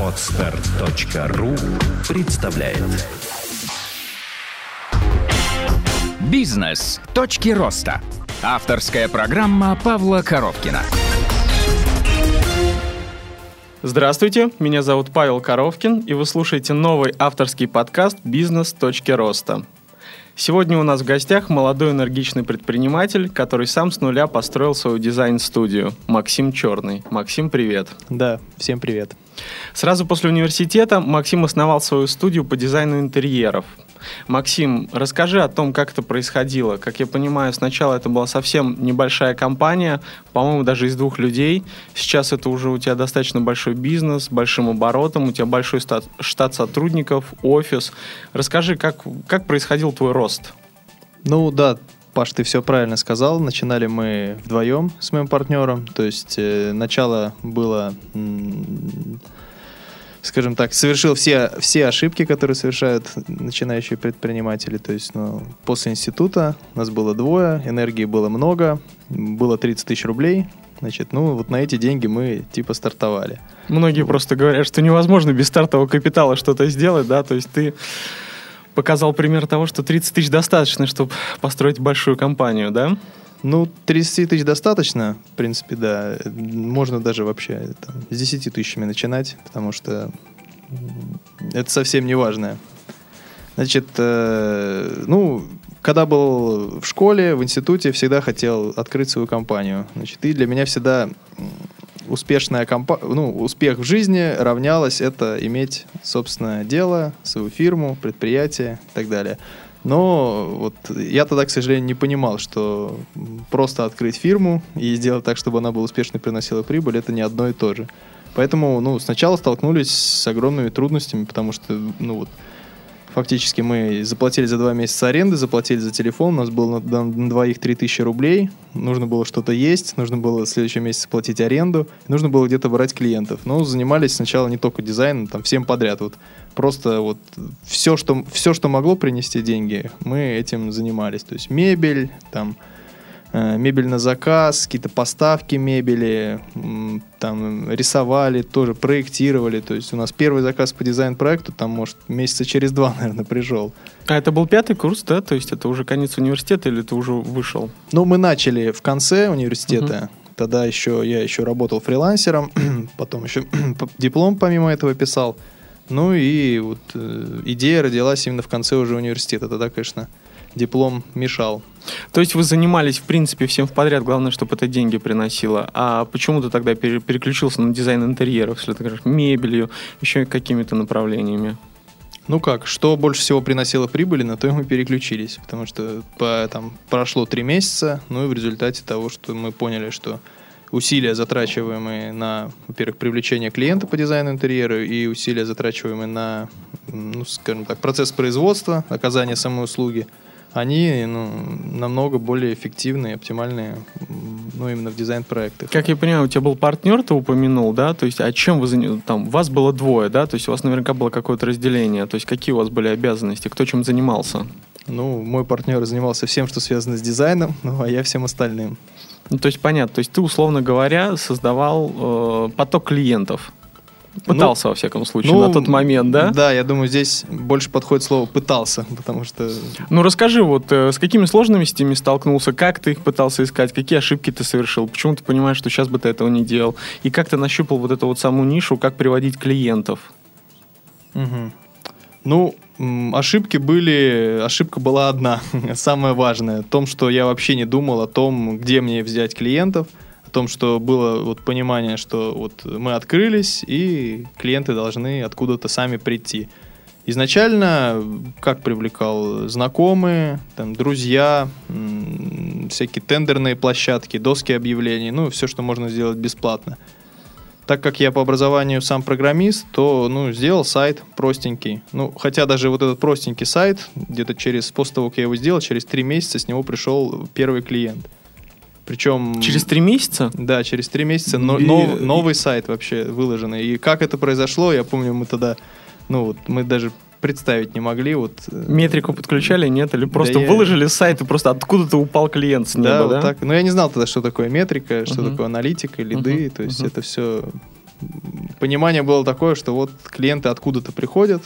Отстар.ру представляет Бизнес. Точки роста. Авторская программа Павла Коровкина. Здравствуйте, меня зовут Павел Коровкин, и вы слушаете новый авторский подкаст «Бизнес. Точки роста». Сегодня у нас в гостях молодой энергичный предприниматель, который сам с нуля построил свою дизайн-студию, Максим Черный. Максим, привет. Да, всем привет. Сразу после университета Максим основал свою студию по дизайну интерьеров. Максим, расскажи о том, как это происходило. Как я понимаю, сначала это была совсем небольшая компания, по-моему, даже из двух людей. Сейчас это уже у тебя достаточно большой бизнес, большим оборотом, у тебя большой штат, штат сотрудников, офис. Расскажи, как, как происходил твой рост? Ну да, Паш, ты все правильно сказал. Начинали мы вдвоем с моим партнером. То есть э, начало было скажем так, совершил все, все ошибки, которые совершают начинающие предприниматели. То есть, ну, после института нас было двое, энергии было много, было 30 тысяч рублей. Значит, ну, вот на эти деньги мы типа стартовали. Многие просто говорят, что невозможно без стартового капитала что-то сделать, да, то есть ты показал пример того, что 30 тысяч достаточно, чтобы построить большую компанию, да? Ну, 30 тысяч достаточно, в принципе, да. Можно даже вообще там, с 10 тысячами начинать, потому что это совсем не важное. Значит, э, ну, когда был в школе, в институте, всегда хотел открыть свою компанию. Значит, и для меня всегда успешная компания, ну, успех в жизни равнялось это иметь собственное дело, свою фирму, предприятие и так далее. Но вот я тогда, к сожалению, не понимал, что просто открыть фирму и сделать так, чтобы она была успешно приносила прибыль, это не одно и то же. Поэтому, ну, сначала столкнулись с огромными трудностями, потому что, ну, вот, фактически мы заплатили за два месяца аренды, заплатили за телефон, у нас было на, на двоих 3000 рублей, нужно было что-то есть, нужно было в следующем месяце платить аренду, нужно было где-то брать клиентов. Но занимались сначала не только дизайном, там всем подряд. Вот просто вот все, что, все, что могло принести деньги, мы этим занимались. То есть мебель, там мебель на заказ, какие-то поставки мебели, там рисовали, тоже проектировали. То есть у нас первый заказ по дизайн-проекту, там, может, месяца через два, наверное, пришел. А это был пятый курс, да? То есть это уже конец университета или ты уже вышел? Ну, мы начали в конце университета. Угу. Тогда еще я еще работал фрилансером, потом еще диплом помимо этого писал. Ну и вот э, идея родилась именно в конце уже университета. Тогда, конечно, диплом мешал. То есть вы занимались, в принципе, всем в подряд, главное, чтобы это деньги приносило. А почему ты тогда переключился на дизайн интерьеров, если ты говоришь, мебелью, еще какими-то направлениями? Ну как, что больше всего приносило прибыли, на то и мы переключились. Потому что по, там, прошло три месяца, ну и в результате того, что мы поняли, что усилия, затрачиваемые на, во-первых, привлечение клиента по дизайну интерьера и усилия, затрачиваемые на, ну, скажем так, процесс производства, оказания самой услуги – они ну, намного более эффективные, оптимальные, ну, именно в дизайн-проектах. Как я понимаю, у тебя был партнер, ты упомянул, да? То есть, о чем вы занимались? Там, вас было двое, да? То есть, у вас наверняка было какое-то разделение. То есть, какие у вас были обязанности? Кто чем занимался? Ну, мой партнер занимался всем, что связано с дизайном, ну, а я всем остальным. Ну, то есть, понятно. То есть, ты, условно говоря, создавал э, поток клиентов. Пытался, ну, во всяком случае, ну, на тот момент, да? Да, я думаю, здесь больше подходит слово «пытался», потому что... Ну, расскажи, вот э, с какими сложностями столкнулся, как ты их пытался искать, какие ошибки ты совершил, почему ты понимаешь, что сейчас бы ты этого не делал, и как ты нащупал вот эту вот саму нишу, как приводить клиентов? Угу. Ну, ошибки были... Ошибка была одна, самая важная, в том, что я вообще не думал о том, где мне взять клиентов – том, что было вот понимание, что вот мы открылись, и клиенты должны откуда-то сами прийти. Изначально как привлекал знакомые, там, друзья, всякие тендерные площадки, доски объявлений, ну, все, что можно сделать бесплатно. Так как я по образованию сам программист, то ну, сделал сайт простенький. Ну, хотя даже вот этот простенький сайт, где-то через, после того, как я его сделал, через три месяца с него пришел первый клиент. Причем... Через три месяца? Да, через три месяца. Но, и... нов, новый сайт вообще выложенный. И как это произошло, я помню, мы тогда... Ну, вот мы даже представить не могли. Вот, э, Метрику подключали, нет? Или просто я- выложили сайт, и просто откуда-то упал клиент с неба, да, да? вот так. Но я не знал тогда, что такое метрика, что Мгм. такое аналитика, лиды. Мгм, То есть мгм. это все... Понимание было такое, что вот клиенты откуда-то приходят.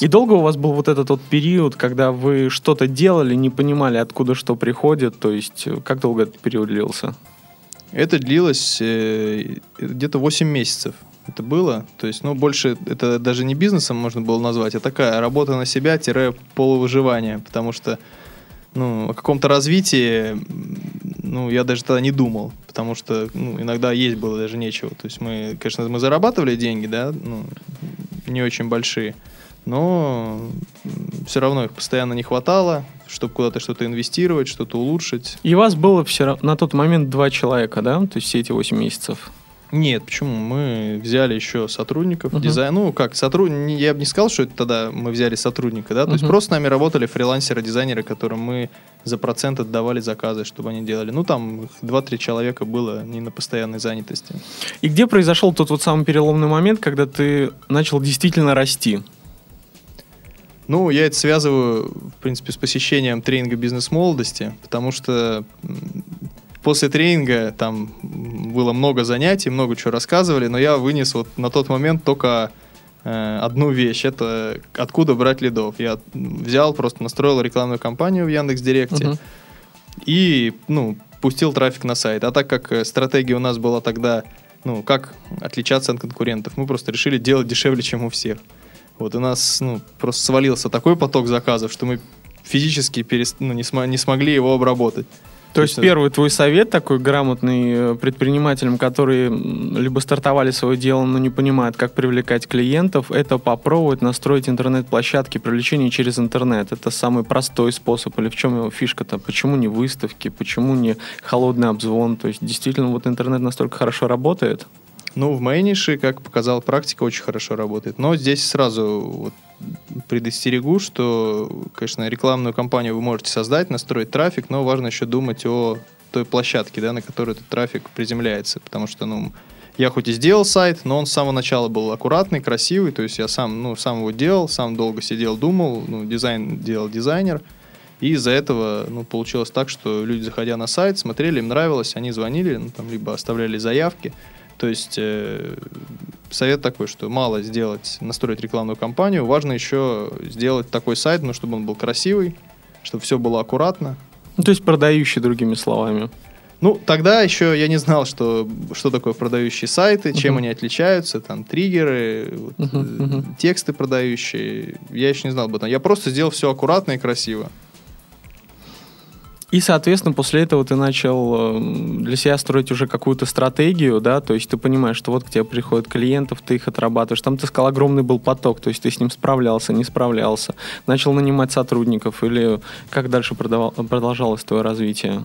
И долго у вас был вот этот вот период, когда вы что-то делали, не понимали, откуда что приходит? То есть, э, как долго этот период длился? Это длилось э, где-то 8 месяцев. Это было. То есть, ну, больше это даже не бизнесом можно было назвать, а такая работа на себя полувыживание. Потому что, ну, о каком-то развитии, ну, я даже тогда не думал. Потому что, ну, иногда есть было даже нечего. То есть мы, конечно, мы зарабатывали деньги, да, ну, не очень большие. Но все равно их постоянно не хватало, чтобы куда-то что-то инвестировать, что-то улучшить. И вас было все равно на тот момент два человека, да? То есть все эти 8 месяцев. Нет, почему? Мы взяли еще сотрудников, Мгм. дизайн. Ну, как, сотрудник, я бы не сказал, что это тогда мы взяли сотрудника, да, то есть Мгм. просто с нами работали фрилансеры, дизайнеры, которым мы за процент отдавали заказы, чтобы они делали. Ну, там их 2-3 человека было не на постоянной занятости. И где произошел тот вот самый переломный момент, когда ты начал действительно расти? Ну, я это связываю, в принципе, с посещением тренинга бизнес-молодости, потому что после тренинга там было много занятий, много чего рассказывали, но я вынес вот на тот момент только э, одну вещь. Это откуда брать лидов. Я взял, просто настроил рекламную кампанию в Яндекс.Директе Мгм. и, ну, пустил трафик на сайт. А так как э, стратегия у нас была тогда, ну, как отличаться от конкурентов, мы просто решили делать дешевле, чем у всех. Вот у нас, ну, просто свалился такой поток заказов, что мы физически перест- ну, не, смо- не смогли его обработать. То есть первый твой совет такой грамотный э, предпринимателям, которые либо стартовали свое дело, но не понимают, как привлекать клиентов, это попробовать настроить интернет-площадки привлечения через интернет. Это самый простой способ. Или в чем его фишка-то? Почему не выставки? Почему не холодный обзвон? То есть действительно вот интернет настолько хорошо работает? Ну, в моей нише, как показала практика, очень хорошо работает. Но здесь сразу вот предостерегу, что, конечно, рекламную кампанию вы можете создать, настроить трафик, но важно еще думать о той площадке, да, на которой этот трафик приземляется. Потому что, ну, я хоть и сделал сайт, но он с самого начала был аккуратный, красивый, то есть я сам, ну, сам его делал, сам долго сидел, думал, ну, дизайн делал дизайнер, и из-за этого, ну, получилось так, что люди, заходя на сайт, смотрели, им нравилось, они звонили, ну, там, либо оставляли заявки, то есть э, совет такой, что мало сделать, настроить рекламную кампанию, важно еще сделать такой сайт, ну, чтобы он был красивый, чтобы все было аккуратно. Ну, то есть продающий, другими словами. Ну, тогда еще я не знал, что, что такое продающие сайты, чем Мгм. они отличаются, там, триггеры, вот, э, мгм. тексты продающие. Я еще не знал об этом. Я просто сделал все аккуратно и красиво. И, соответственно, после этого ты начал э, для себя строить уже какую-то стратегию, да, то есть ты понимаешь, что вот к тебе приходят клиентов, ты их отрабатываешь. Там ты сказал, огромный был поток, то есть ты с ним справлялся, не справлялся. Начал нанимать сотрудников или как дальше продавал- продолжалось твое развитие?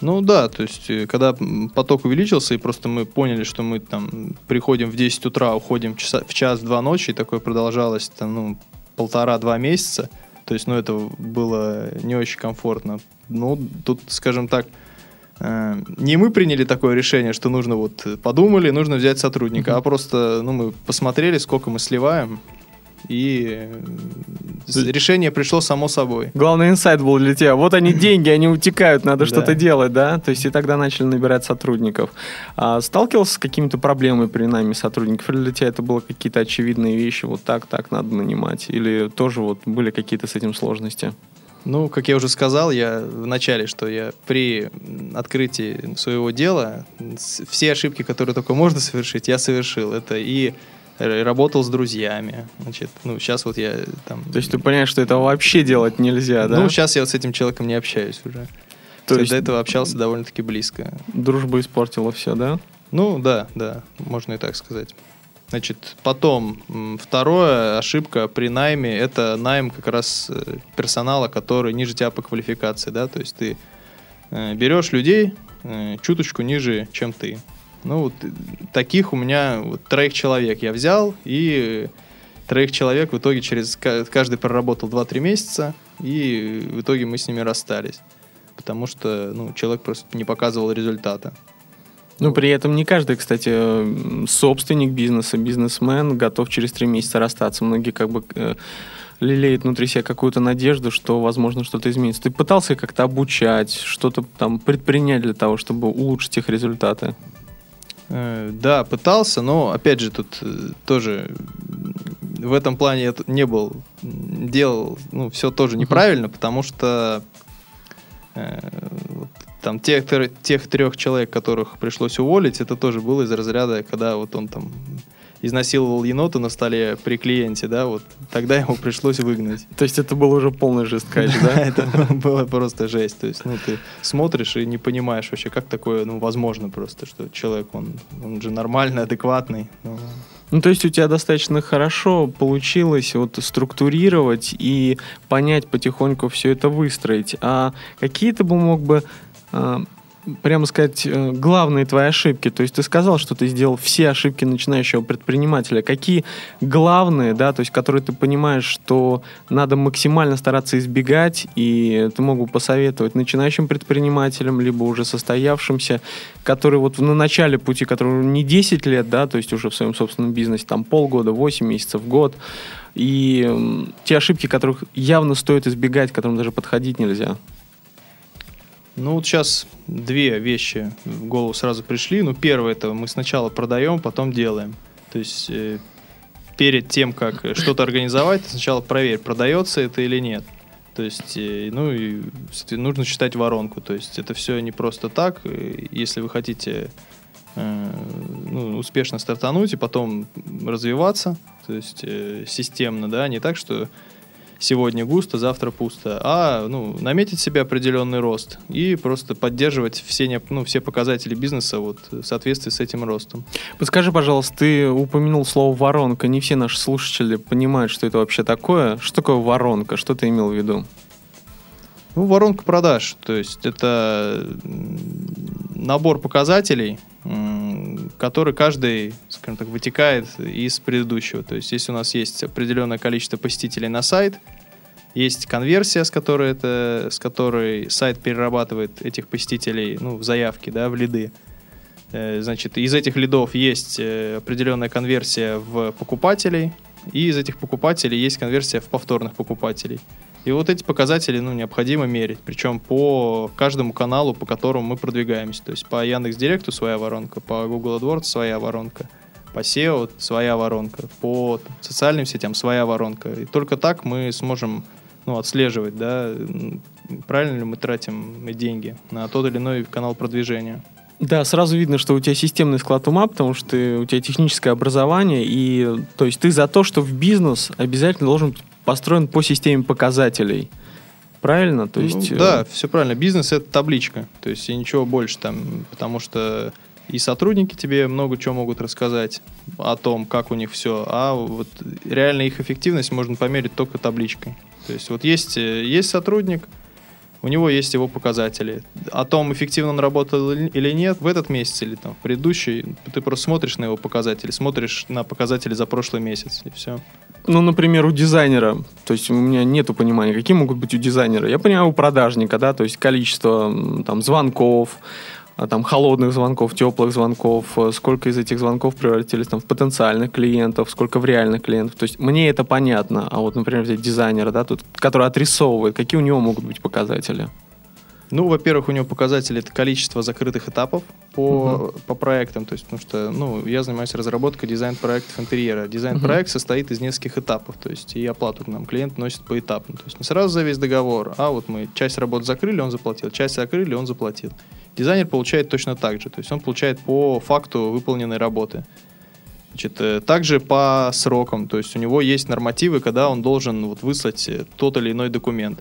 Ну да, то есть, э, когда поток увеличился, и просто мы поняли, что мы там приходим в 10 утра, уходим в час-два ночи, и такое продолжалось там, ну, полтора-два месяца. То есть, ну, это было не очень комфортно. Ну, тут, скажем так, э, не мы приняли такое решение, что нужно вот подумали, нужно взять сотрудника, а просто, ну, мы посмотрели, сколько мы сливаем, и э, решение пришло само собой. Главный инсайт был для тебя. Вот они деньги, они утекают, надо что-то делать, да? То есть и тогда начали набирать сотрудников. А сталкивался с какими-то проблемами при найме сотрудников? Или для тебя это было какие-то очевидные вещи, вот так, так надо нанимать? Или тоже вот были какие-то с этим сложности? Ну, как я уже сказал, я в начале, что я при открытии своего дела все ошибки, которые только можно совершить, я совершил. Это и работал с друзьями. Значит, ну, сейчас вот я там... То есть ты понимаешь, что этого вообще делать нельзя, да? Ну, сейчас я вот с этим человеком не общаюсь уже. То есть- До этого общался довольно-таки близко. Дружба испортила все, да? Ну, да, да, можно и так сказать. Значит, потом, м, второе, ошибка при найме, это найм как раз э, персонала, который ниже тебя по квалификации, да, то есть ты э, берешь людей э, чуточку ниже, чем ты. Ну, вот э, таких у меня вот, троих человек я взял, и троих человек в итоге через... ка- Каждый проработал 2-3 месяца, и в итоге мы с ними расстались. Потому что, ну, человек просто не показывал результата. Ну, при этом не каждый, кстати, собственник бизнеса, бизнесмен готов через три месяца расстаться. Многие как бы э, лелеет внутри себя какую-то надежду, что, возможно, что-то изменится. Ты пытался как-то обучать, что-то там предпринять для того, чтобы улучшить их результаты? Э, Да, пытался, но опять же тут э, тоже в этом плане я не был, делал, ну, все тоже неправильно, потому что э, вот там тех, тех трех человек, которых пришлось уволить, это тоже было из разряда, когда вот он там изнасиловал енота на столе при клиенте, да, вот тогда его пришлось выгнать. То есть это был уже полный жесткач, да? Это было просто жесть. То есть, ну, ты смотришь и не понимаешь вообще, как такое, ну, возможно просто, что человек, он, он же нормальный, адекватный. Ну, Ну, то есть у тебя достаточно хорошо получилось вот структурировать и понять потихоньку все это выстроить. А какие ты бы мог бы, а, прямо сказать, э, главные твои ошибки? То есть ты сказал, что ты сделал все ошибки начинающего предпринимателя. Какие главные, да, то есть которые ты понимаешь, что надо максимально стараться избегать, и ты мог бы посоветовать начинающим предпринимателям, либо уже состоявшимся, которые вот на начале пути, которые не 10 лет, да, то есть уже в своем собственном бизнесе, там полгода, 8 месяцев, год, и те ошибки, которых явно стоит избегать, к которым даже подходить нельзя. Ну, вот сейчас две вещи в голову сразу пришли. Ну, первое, это мы сначала продаем, потом делаем. То есть э, перед тем, как что-то организовать, сначала проверь, продается это или нет. То есть, э, ну, и нужно считать воронку. То есть это все не просто так. Э, Если вы хотите э, ну, успешно стартануть и потом развиваться, то есть э, системно, да, не так, что сегодня густо, завтра пусто, а ну, наметить себе определенный рост и просто поддерживать все, ну, все показатели бизнеса вот, в соответствии с этим ростом. Подскажи, пожалуйста, ты упомянул слово воронка. Не все наши слушатели понимают, что это вообще такое. Что такое воронка? Что ты имел в виду? Ну, воронка продаж, то есть это набор показателей, который каждый, скажем так, вытекает из предыдущего. То есть если у нас есть определенное количество посетителей на сайт, есть конверсия, с которой, это, с которой сайт перерабатывает этих посетителей ну, в заявки, да, в лиды. Э, Значит, из этих лидов есть э, определенная конверсия в покупателей, и из этих покупателей есть конверсия в повторных покупателей. И вот эти показатели ну, необходимо мерить, причем по каждому каналу, по которому мы продвигаемся. То есть по Яндекс.Директу своя воронка, по Google AdWords своя воронка, по SEO своя воронка, по социальным сетям своя воронка. И только так мы сможем ну, отслеживать, да, правильно ли мы тратим деньги на тот или иной канал продвижения. Да, сразу видно, что у тебя системный склад ума, потому что ты- у тебя техническое образование, и то есть ты за то, что в бизнес обязательно должен построен по системе показателей. Правильно? То Ну, есть, э, да, все правильно. Бизнес это табличка. То есть и ничего больше там, потому что и сотрудники тебе много чего могут рассказать о том, как у них все, а вот реально их эффективность можно померить только табличкой. То есть вот есть, э, есть сотрудник, у него есть его показатели. О том, эффективно он работал или или нет в этот месяц или там в предыдущий, ты просто смотришь на его показатели, смотришь на показатели за прошлый месяц, и все. Ну, например, у дизайнера, то есть у меня нету понимания, какие могут быть у дизайнера. Я понимаю, у продажника, да, то есть количество там звонков, а, там холодных звонков, теплых звонков, э, сколько из этих звонков превратились там в потенциальных клиентов, сколько в реальных клиентов. То есть мне это понятно, а вот, например, взять дизайнера, да, тут, который отрисовывает, какие у него могут быть показатели. Ну, во-первых, у него показатель это количество закрытых этапов по, по проектам. То есть, потому что, ну, я занимаюсь разработкой дизайн-проектов интерьера. Дизайн-проект состоит из нескольких этапов. То есть, и оплату нам клиент носит поэтапно. То есть, не сразу за весь договор, а вот мы часть работ закрыли, он заплатил, часть закрыли, он заплатил. Дизайнер получает точно так же. То есть, он получает по факту выполненной работы. Значит, э, также по срокам, то есть у него есть нормативы, когда он должен вот выслать э, тот или иной документ.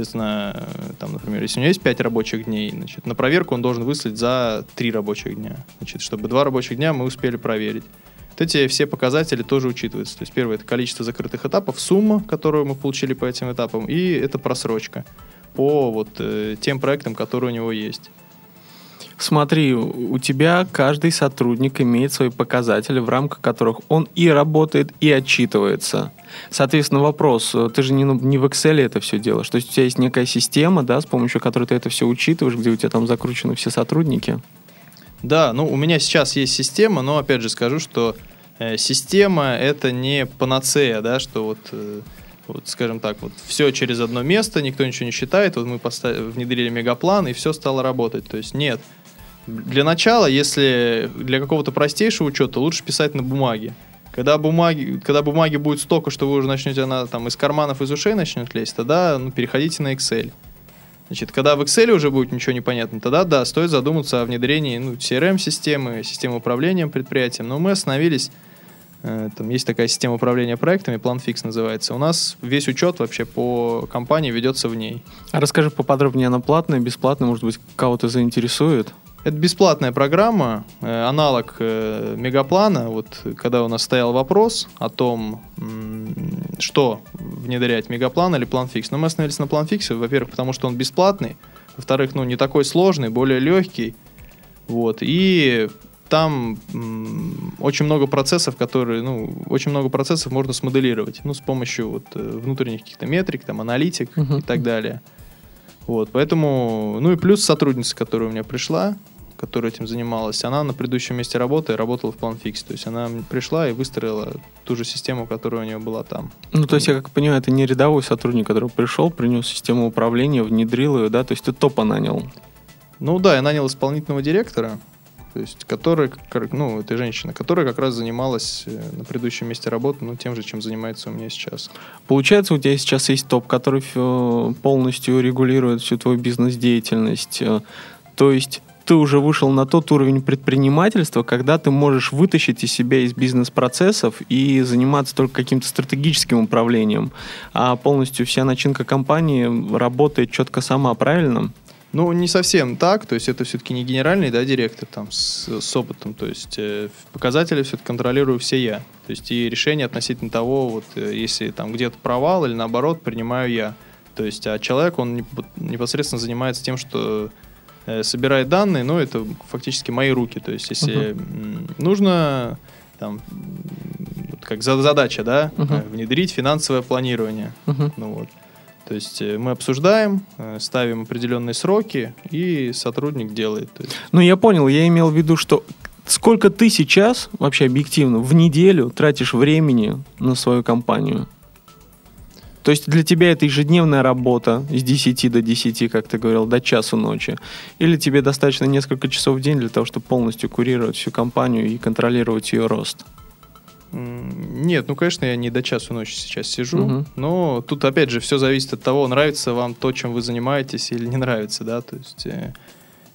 Соответственно, э, там, например, если у него есть 5 рабочих дней, значит, на проверку он должен выслать за 3 рабочих дня. Значит, чтобы 2 рабочих дня мы успели проверить. Вот эти все показатели тоже учитываются. То есть первое это количество закрытых этапов, сумма, которую мы получили по этим этапам, и это просрочка по вот э, тем проектам, которые у него есть. Смотри, у тебя каждый сотрудник имеет свои показатели, в рамках которых он и работает, и отчитывается. Соответственно, вопрос, э, ты же не, не в Excel это все делаешь, то есть у тебя есть некая система, да, с помощью которой ты это все учитываешь, где у тебя там закручены все сотрудники. Да, ну у меня сейчас есть система, но опять же скажу, что э, система это не панацея, да, что вот э, вот, скажем так, вот все через одно место, никто ничего не считает, вот мы поставили, внедрили мегаплан, и все стало работать. То есть нет. Для начала, если для какого-то простейшего учета, лучше писать на бумаге. Когда бумаги, когда бумаги будет столько, что вы уже начнете, она там из карманов, из ушей начнет лезть, тогда ну, переходите на Excel. Значит, когда в Excel уже будет ничего не понятно, тогда да, стоит задуматься о внедрении ну, CRM-системы, системы управления предприятием. Но мы остановились Э, там есть такая система управления проектами, PlanFix называется. У нас весь учет вообще по компании ведется в ней. А расскажи поподробнее, она платная, бесплатная, может быть, кого-то заинтересует? Это бесплатная программа, э, аналог э, Мегаплана. Вот когда у нас стоял вопрос о том, что внедрять Мегаплан или PlanFix. Но мы остановились на PlanFix, во-первых, потому что он бесплатный, во-вторых, ну не такой сложный, более легкий. Вот. И там очень много процессов, которые, ну, очень много процессов можно смоделировать, ну, с помощью вот э, внутренних каких-то метрик, там, аналитик Мгм. и так далее. Вот, поэтому, ну и плюс сотрудница, которая у меня пришла, которая этим занималась, она на предыдущем месте работы работала в PlanFix, то есть она пришла и выстроила ту же систему, которая у нее была там. Ну, то есть, я как понимаю, это не рядовой сотрудник, который пришел, принес систему управления, внедрил ее, да, то есть ты топа нанял. Ну да, я нанял исполнительного директора, то есть, который, как- ну, это женщина, которая как раз занималась э, на предыдущем месте работы, ну, тем же, чем занимается у меня сейчас. Получается, у тебя сейчас есть топ, который э, полностью регулирует всю твою бизнес-деятельность. Э, То есть ты уже вышел на тот уровень предпринимательства, когда ты можешь вытащить из себя из бизнес-процессов и заниматься только каким-то стратегическим управлением, а полностью вся начинка компании работает четко сама, правильно? Ну, не совсем так, то есть это все-таки не генеральный, да, директор там с, с опытом, то есть э, показатели все-таки контролирую все я, то есть и решение относительно того, вот э, если там где-то провал или наоборот принимаю я, то есть а человек, он неп- непосредственно занимается тем, что собирает данные, но это фактически мои руки, то есть если м, нужно там вот как за- задача, да, э, внедрить финансовое планирование, Мгм. ну вот. То есть э, мы обсуждаем, э, ставим определенные сроки, и сотрудник делает. Есть, Ну, я понял, я имел в виду, что сколько ты сейчас, вообще объективно, в неделю тратишь времени на свою компанию? То есть для тебя это ежедневная работа с 10 до 10, как ты говорил, до часу ночи? Или тебе достаточно несколько часов в день для того, чтобы полностью курировать всю компанию и контролировать ее рост? нет, ну, конечно, я не до часу ночи сейчас сижу, Мгм. но тут, опять же, все зависит от того, нравится вам то, чем вы занимаетесь, или не нравится, да, то есть... э,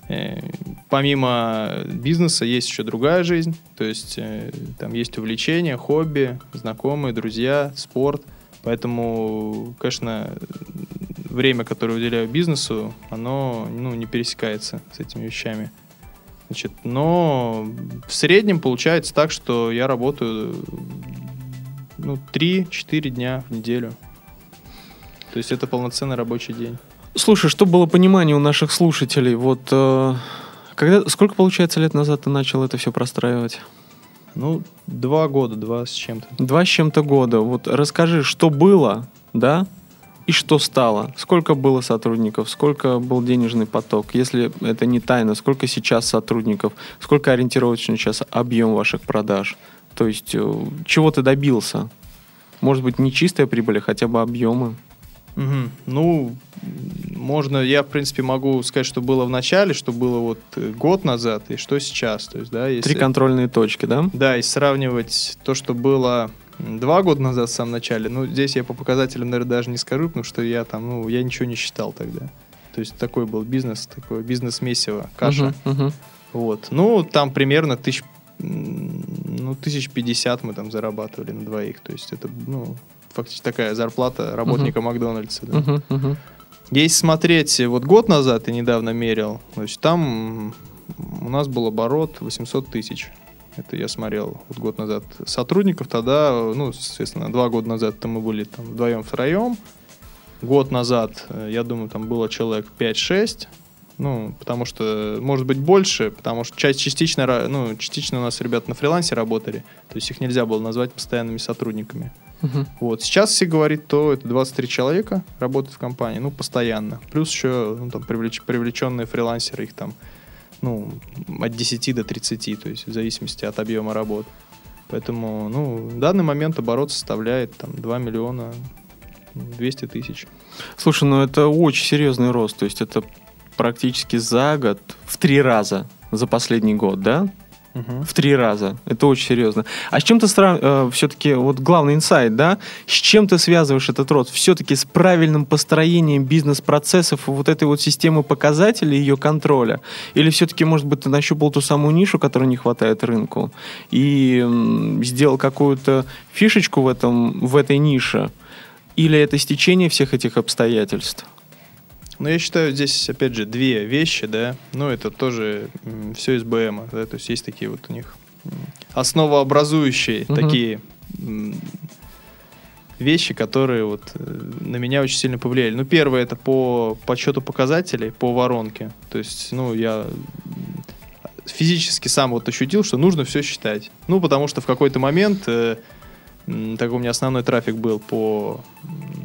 э, Помимо бизнеса есть еще другая жизнь, то есть э, там есть увлечения, хобби, знакомые, друзья, спорт. Поэтому, конечно, время, которое уделяю бизнесу, оно ну, не пересекается с этими вещами. Значит, но в среднем получается так, что я работаю ну, 3-4 дня в неделю. То есть это полноценный рабочий день. Слушай, чтобы было понимание у наших слушателей, вот э, когда, сколько, получается, лет назад ты начал это все простраивать? Ну, два года, два с чем-то. Два с чем-то года. Вот расскажи, что было, да, и что стало? Сколько было сотрудников? Сколько был денежный поток? Если это не тайна, сколько сейчас сотрудников? Сколько ориентировочно сейчас объем ваших продаж? То есть, э, чего ты добился? Может быть, не чистая прибыль, а хотя бы объемы? Мгм. Ну, можно, я, в принципе, могу сказать, что было в начале, что было вот э, год назад и что сейчас. То есть, да, если... Три контрольные точки, да? Да, и сравнивать то, что было два года назад в самом начале, ну, здесь я по показателям, наверное, даже не скажу, потому что я там, ну, я ничего не считал тогда. То есть такой был бизнес, такой бизнес-месиво, каша. Мгм, мгм. Вот. Ну, там примерно тысяч, ну, тысяч пятьдесят мы там зарабатывали на двоих. То есть это, ну, фактически такая зарплата работника Макдональдса. да. Мгм, мгм. Если смотреть, э, вот год назад я недавно мерил, значит, там у нас был оборот 800 тысяч. Это я смотрел вот год назад. Сотрудников тогда, ну, соответственно, два года назад то мы были там вдвоем-втроем. Год назад, э, я думаю, там было человек 5-6. Ну, потому что, может быть, больше, потому что часть частично, ну, частично у нас ребята на фрилансе работали, то есть их нельзя было назвать постоянными сотрудниками. Мгм. Вот. Сейчас, если говорить, то это 23 человека работают в компании, ну, постоянно. Плюс еще ну, там, привлеч- привлеченные фрилансеры, их там, ну, от 10 до 30, то есть в зависимости от объема работ. Поэтому, ну, в данный момент оборот составляет там 2 миллиона 200 тысяч. Слушай, ну это очень серьезный рост, то есть это практически за год в три раза за последний год, да? В три раза. Это очень серьезно. А с чем ты срав... э, все-таки, вот главный инсайт, да? С чем ты связываешь этот рост? Все-таки с правильным построением бизнес-процессов вот этой вот системы показателей, ее контроля? Или все-таки, может быть, ты нащупал ту самую нишу, которой не хватает рынку, и м, сделал какую-то фишечку в, этом, в этой нише? Или это стечение всех этих обстоятельств? Ну, я считаю, здесь, опять же, две вещи, да. Ну, это тоже все из БМ, да, то есть есть такие вот у них основообразующие Мгм. такие вещи, которые вот э, на меня очень сильно повлияли. Ну, первое, это по подсчету показателей, по воронке. То есть, ну, я физически сам вот ощутил, что нужно все считать. Ну, потому что в какой-то момент, э, так у меня основной трафик был по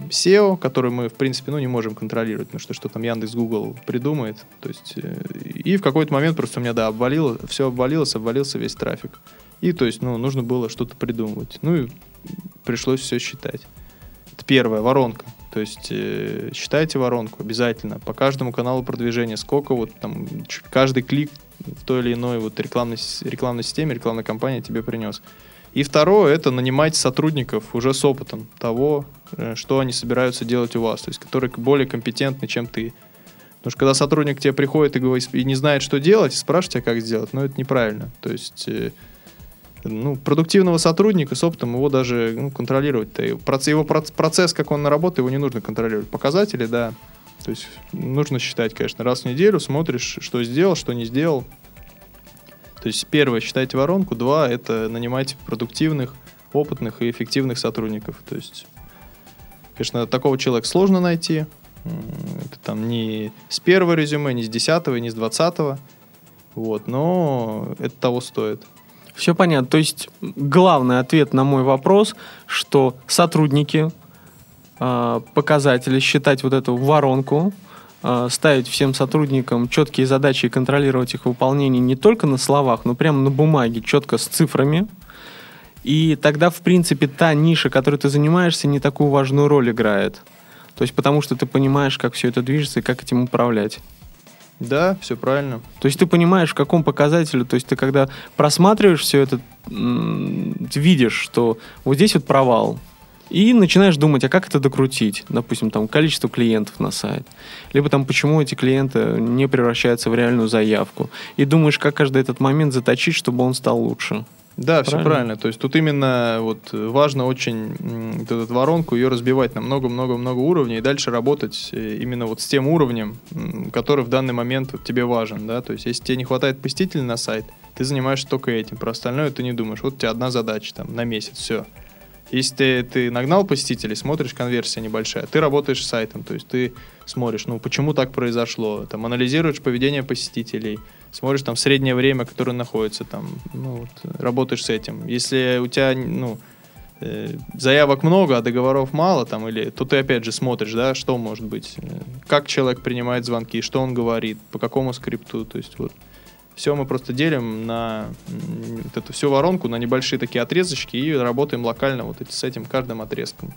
SEO, который мы, в принципе, ну, не можем контролировать, потому что что там Яндекс, Google придумает. То есть, э, и в какой-то момент просто у меня, да, обвалило, все обвалилось, обвалился весь трафик. И, то есть, ну, нужно было что-то придумывать. Ну, и пришлось все считать. Это первое, воронка. То есть, э, считайте воронку обязательно. По каждому каналу продвижения, сколько вот там, каждый клик в той или иной вот рекламной, рекламной системе, рекламной кампании тебе принес. И второе, это нанимать сотрудников уже с опытом того, э, что они собираются делать у вас, то есть которые более компетентны, чем ты. Потому что когда сотрудник к тебе приходит и, говорит, и не знает, что делать, спрашивает тебя, как сделать, ну, это неправильно. То есть, э, ну, продуктивного сотрудника с опытом его даже ну, контролировать-то. Его проц- процесс, как он на работу, его не нужно контролировать. Показатели, да. То есть нужно считать, конечно, раз в неделю смотришь, что сделал, что не сделал. То есть первое, считайте воронку, два, это нанимайте продуктивных, опытных и эффективных сотрудников. То есть, конечно, такого человека сложно найти. Это там не с первого резюме, не с десятого, не с двадцатого. Вот, но это того стоит. Все понятно. То есть главный ответ на мой вопрос, что сотрудники, э, показатели, считать вот эту воронку, ставить всем сотрудникам четкие задачи и контролировать их выполнение не только на словах, но прямо на бумаге, четко с цифрами. И тогда, в принципе, та ниша, которой ты занимаешься, не такую важную роль играет. То есть потому что ты понимаешь, как все это движется и как этим управлять. Да, все правильно. То есть ты понимаешь, в каком показателе, то есть ты когда просматриваешь все это, ты видишь, что вот здесь вот провал, и начинаешь думать, а как это докрутить? Допустим, там количество клиентов на сайт. Либо там, почему эти клиенты не превращаются в реальную заявку. И думаешь, как каждый этот момент заточить, чтобы он стал лучше. Да, все Правильно. правильно. То есть тут именно вот важно очень вот эту воронку ее разбивать на много-много-много уровней и дальше работать э, именно вот с тем уровнем, который в данный момент вот тебе важен, да. То есть если тебе не хватает посетителей на сайт, ты занимаешься только этим, про остальное ты не думаешь. Вот у тебя одна задача там на месяц, все. Если ты, ты нагнал посетителей, смотришь, конверсия небольшая, ты работаешь с сайтом, то есть ты смотришь, ну почему так произошло, там анализируешь поведение посетителей, смотришь там среднее время, которое находится там, ну вот, работаешь с этим. Если у тебя, ну, э, заявок много, а договоров мало, там, или, то ты опять же смотришь, да, что может быть, э, как человек принимает звонки, что он говорит, по какому скрипту, то есть вот все мы просто делим на вот эту всю воронку на небольшие такие отрезочки и работаем локально вот эти, с этим каждым отрезком.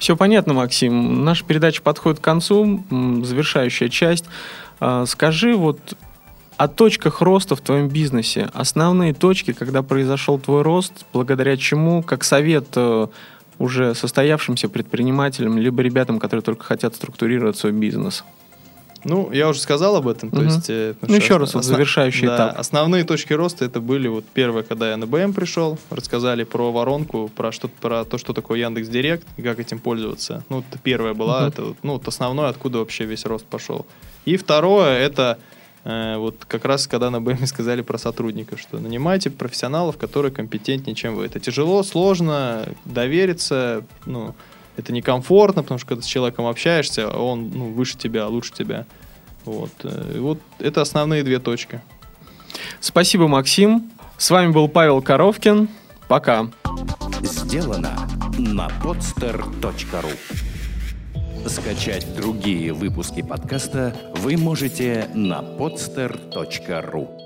Все понятно, Максим. Наша передача подходит к концу, завершающая часть. А, Скажи вот о точках роста в твоем бизнесе. Основные точки, когда произошел твой рост, благодаря чему, как совет э, уже состоявшимся предпринимателям, либо ребятам, которые только хотят структурировать свой бизнес. Ну, я уже сказал об этом. То Мгм. есть, э, Ну, еще раз, вот завершающий да, этап. Основные точки роста это были вот первое, когда я на БМ пришел, рассказали про воронку, про что про то, что такое Яндекс Директ и как этим пользоваться. Ну, это первая была, Мгм. это вот, ну, вот основное, откуда вообще весь рост пошел. И второе, это э, вот как раз когда на БМ сказали про сотрудников, что нанимайте профессионалов, которые компетентнее, чем вы. Это тяжело, сложно, довериться, ну, это некомфортно, потому что когда с человеком общаешься, он ну, выше тебя, лучше тебя. Вот. э, и вот это основные две точки. Спасибо, Максим. С вами был Павел Коровкин. Пока. Сделано на podster.ru Скачать другие выпуски подкаста вы можете на podster.ru